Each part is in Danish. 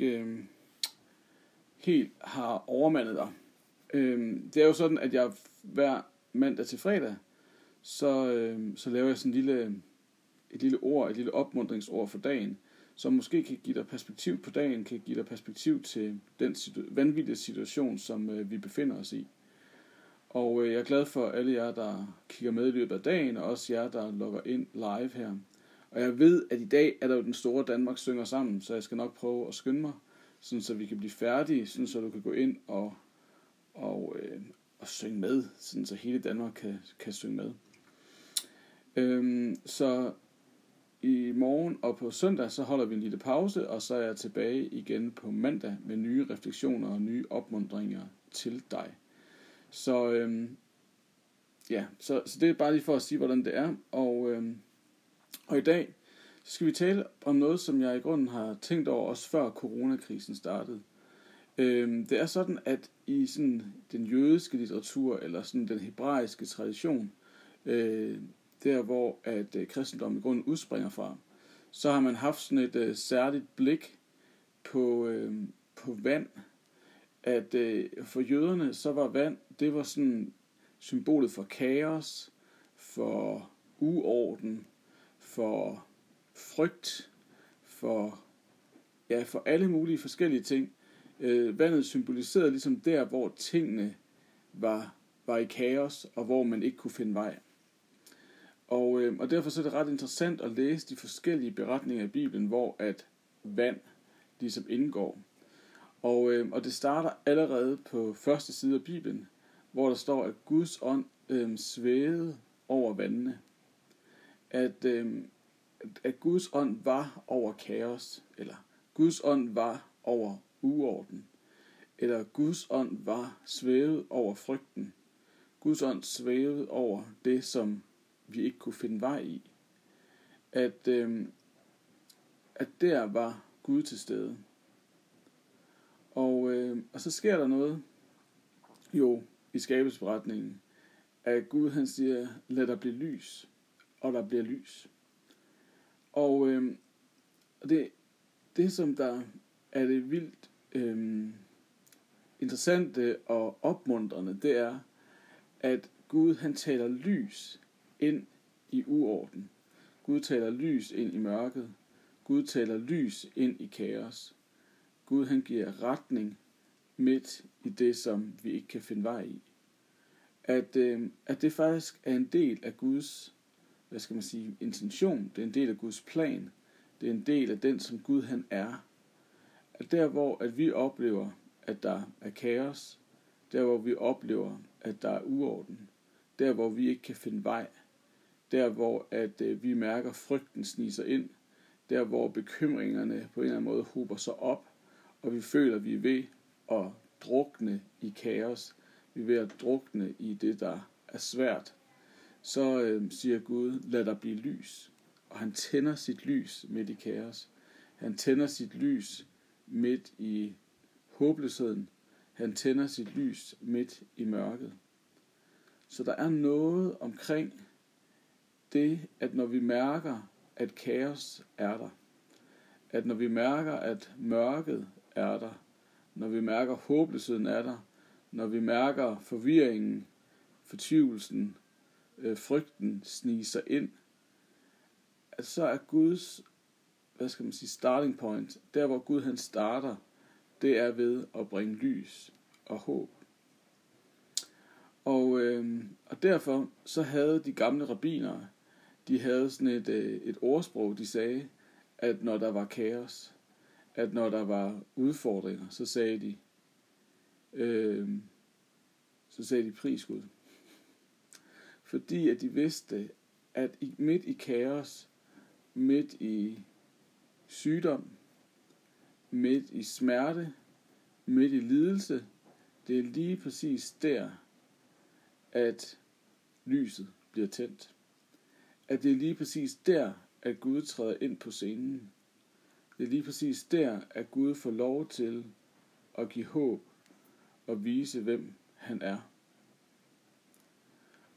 ikke øh, helt har overmandet dig. Øh, det er jo sådan, at jeg hver mandag til fredag, så, øh, så laver jeg sådan en lille, et lille ord, et lille opmundringsord for dagen, som måske kan give dig perspektiv på dagen, kan give dig perspektiv til den situ- vanvittige situation, som øh, vi befinder os i. Og øh, jeg er glad for alle jer, der kigger med i løbet af dagen, og også jer, der logger ind live her. Og jeg ved, at i dag er der jo den store Danmark synger sammen, så jeg skal nok prøve at skynde mig, sådan så vi kan blive færdige, sådan så du kan gå ind og, og, øh, og synge med, sådan så hele Danmark kan, kan synge med. Øhm, så i morgen og på søndag, så holder vi en lille pause, og så er jeg tilbage igen på mandag med nye refleksioner og nye opmundringer til dig. Så øhm, ja, så, så det er bare lige for at sige, hvordan det er. Og, øhm, og i dag så skal vi tale om noget, som jeg i grunden har tænkt over også før coronakrisen startede. Øhm, det er sådan, at i sådan den jødiske litteratur, eller sådan den hebraiske tradition, øh, der hvor at øh, kristendommen i grunden udspringer fra, så har man haft sådan et øh, særligt blik på, øh, på vand. At øh, for jøderne, så var vand, det var sådan symbolet for kaos, for uorden, for frygt, for, ja, for alle mulige forskellige ting. Øh, vandet symboliserede ligesom der, hvor tingene var, var i kaos, og hvor man ikke kunne finde vej. Og, øh, og derfor så er det ret interessant at læse de forskellige beretninger i Bibelen, hvor at vand ligesom indgår. Og, øh, og det starter allerede på første side af Bibelen, hvor der står, at Guds ånd øh, svævede over vandene. At, øh, at Guds ånd var over kaos, eller Guds ånd var over uorden, eller Guds ånd var svævet over frygten. Guds ånd svævede over det, som vi ikke kunne finde vej i. At, øh, at der var Gud til stede. Og, øh, og så sker der noget, jo, i skabelsberetningen, at Gud han siger, lad der blive lys, og der bliver lys. Og øh, det, det, som der er det vildt øh, interessante og opmuntrende, det er, at Gud han taler lys ind i uorden. Gud taler lys ind i mørket. Gud taler lys ind i kaos. Gud han giver retning midt i det, som vi ikke kan finde vej i. At, øh, at det faktisk er en del af Guds, hvad skal man sige, intention. Det er en del af Guds plan. Det er en del af den, som Gud han er. At der, hvor at vi oplever, at der er kaos, der, hvor vi oplever, at der er uorden, der, hvor vi ikke kan finde vej, der hvor at øh, vi mærker frygten sniger ind, der hvor bekymringerne på en eller anden måde hober sig op, og vi føler, at vi er ved at drukne i kaos, vi er ved at drukne i det, der er svært, så øh, siger Gud, lad der blive lys. Og han tænder sit lys midt i kaos. Han tænder sit lys midt i håbløsheden. Han tænder sit lys midt i mørket. Så der er noget omkring det, at når vi mærker, at kaos er der, at når vi mærker, at mørket er der, når vi mærker håbløsheden er der, når vi mærker forvirringen, fortvivlelsen, øh, frygten snige sig ind, at så er Guds, hvad skal man sige, starting point, der hvor Gud han starter, det er ved at bringe lys og håb. Og, øh, og derfor så havde de gamle rabiner, de havde sådan et, øh, et ordsprog, de sagde, at når der var kaos, at når der var udfordringer, så sagde de, øh, så sagde de prisgud. Fordi at de vidste, at i, midt i kaos, midt i sygdom, midt i smerte, midt i lidelse, det er lige præcis der, at lyset bliver tændt at det er lige præcis der, at Gud træder ind på scenen. Det er lige præcis der, at Gud får lov til at give håb og vise, hvem han er.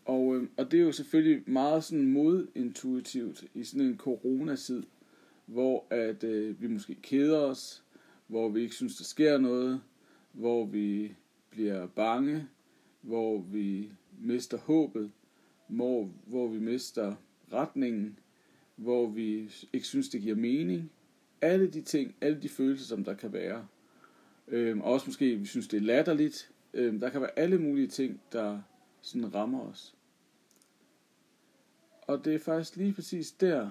Og, øh, og det er jo selvfølgelig meget sådan modintuitivt i sådan en coronatid, hvor at øh, vi måske keder os, hvor vi ikke synes, der sker noget, hvor vi bliver bange, hvor vi mister håbet, hvor, hvor vi mister retningen, hvor vi ikke synes, det giver mening. Alle de ting, alle de følelser, som der kan være. Øhm, også måske, vi synes, det er latterligt. Øhm, der kan være alle mulige ting, der sådan rammer os. Og det er faktisk lige præcis der,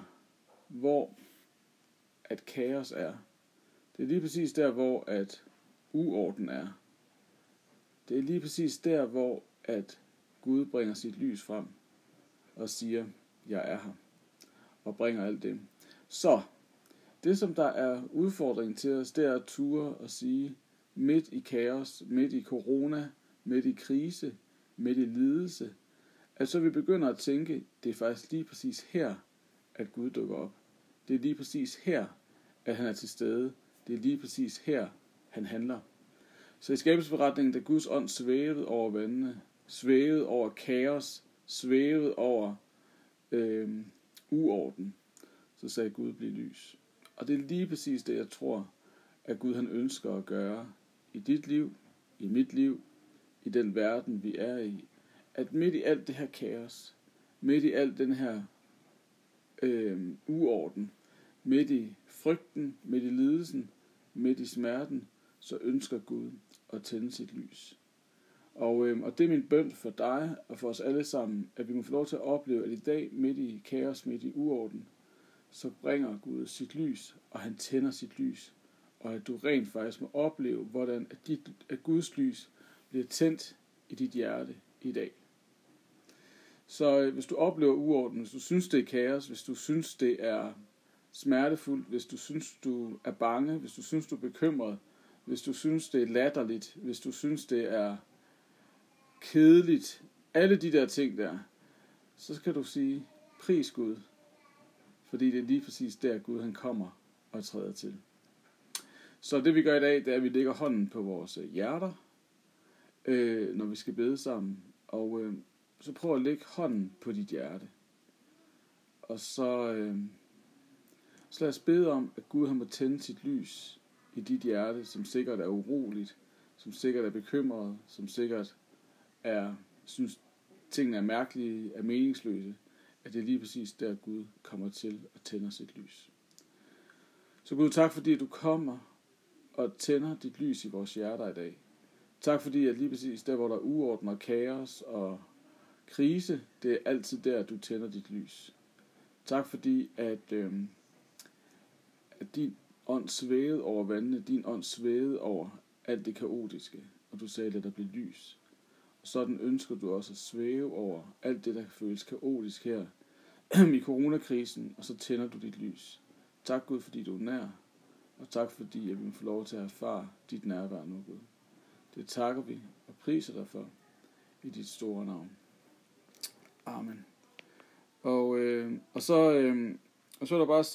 hvor at kaos er. Det er lige præcis der, hvor at uorden er. Det er lige præcis der, hvor at Gud bringer sit lys frem og siger, jeg er her, og bringer alt det. Så, det som der er udfordringen til os, det er at ture og sige, midt i kaos, midt i corona, midt i krise, midt i lidelse, at så vi begynder at tænke, det er faktisk lige præcis her, at Gud dukker op. Det er lige præcis her, at han er til stede. Det er lige præcis her, han handler. Så i skabelsesberetningen, da Guds ånd svævede over vandene, svævede over kaos, svævede over øh, uorden, så sagde Gud, bliv lys. Og det er lige præcis det, jeg tror, at Gud han ønsker at gøre i dit liv, i mit liv, i den verden, vi er i. At midt i alt det her kaos, midt i alt den her øh, uorden, midt i frygten, midt i lidelsen, midt i smerten, så ønsker Gud at tænde sit lys. Og, øh, og det er min bøn for dig og for os alle sammen, at vi må få lov til at opleve, at i dag, midt i kaos, midt i uorden, så bringer Gud sit lys, og han tænder sit lys. Og at du rent faktisk må opleve, hvordan at, dit, at Guds lys bliver tændt i dit hjerte i dag. Så øh, hvis du oplever uorden, hvis du synes, det er kaos, hvis du synes, det er smertefuldt, hvis du synes, du er bange, hvis du synes, du er bekymret, hvis du synes, det er latterligt, hvis du synes, det er kedeligt, alle de der ting der, så skal du sige, pris Gud, fordi det er lige præcis der, Gud han kommer og træder til. Så det vi gør i dag, det er, at vi lægger hånden på vores hjerter, øh, når vi skal bede sammen. Og øh, så prøv at lægge hånden på dit hjerte. Og så, øh, så lad os bede om, at Gud har må tænde sit lys i dit hjerte, som sikkert er uroligt, som sikkert er bekymret, som sikkert er, synes tingene er mærkelige, er meningsløse, at det er lige præcis der Gud kommer til at tænde sit lys. Så Gud, tak fordi du kommer og tænder dit lys i vores hjerter i dag. Tak fordi, at lige præcis der, hvor der er uorden og kaos og krise, det er altid der, du tænder dit lys. Tak fordi, at, øh, at din ånd svævede over vandene, din ånd svævede over alt det kaotiske, og du sagde, at der blev lys. Og sådan ønsker du også at svæve over alt det, der føles kaotisk her i coronakrisen, og så tænder du dit lys. Tak Gud, fordi du er nær, og tak fordi, at vi får lov til at erfare dit nærvær nu, Gud. Det takker vi og priser dig for i dit store navn. Amen. Og, øh, og, så, øh, og så er der bare at sige,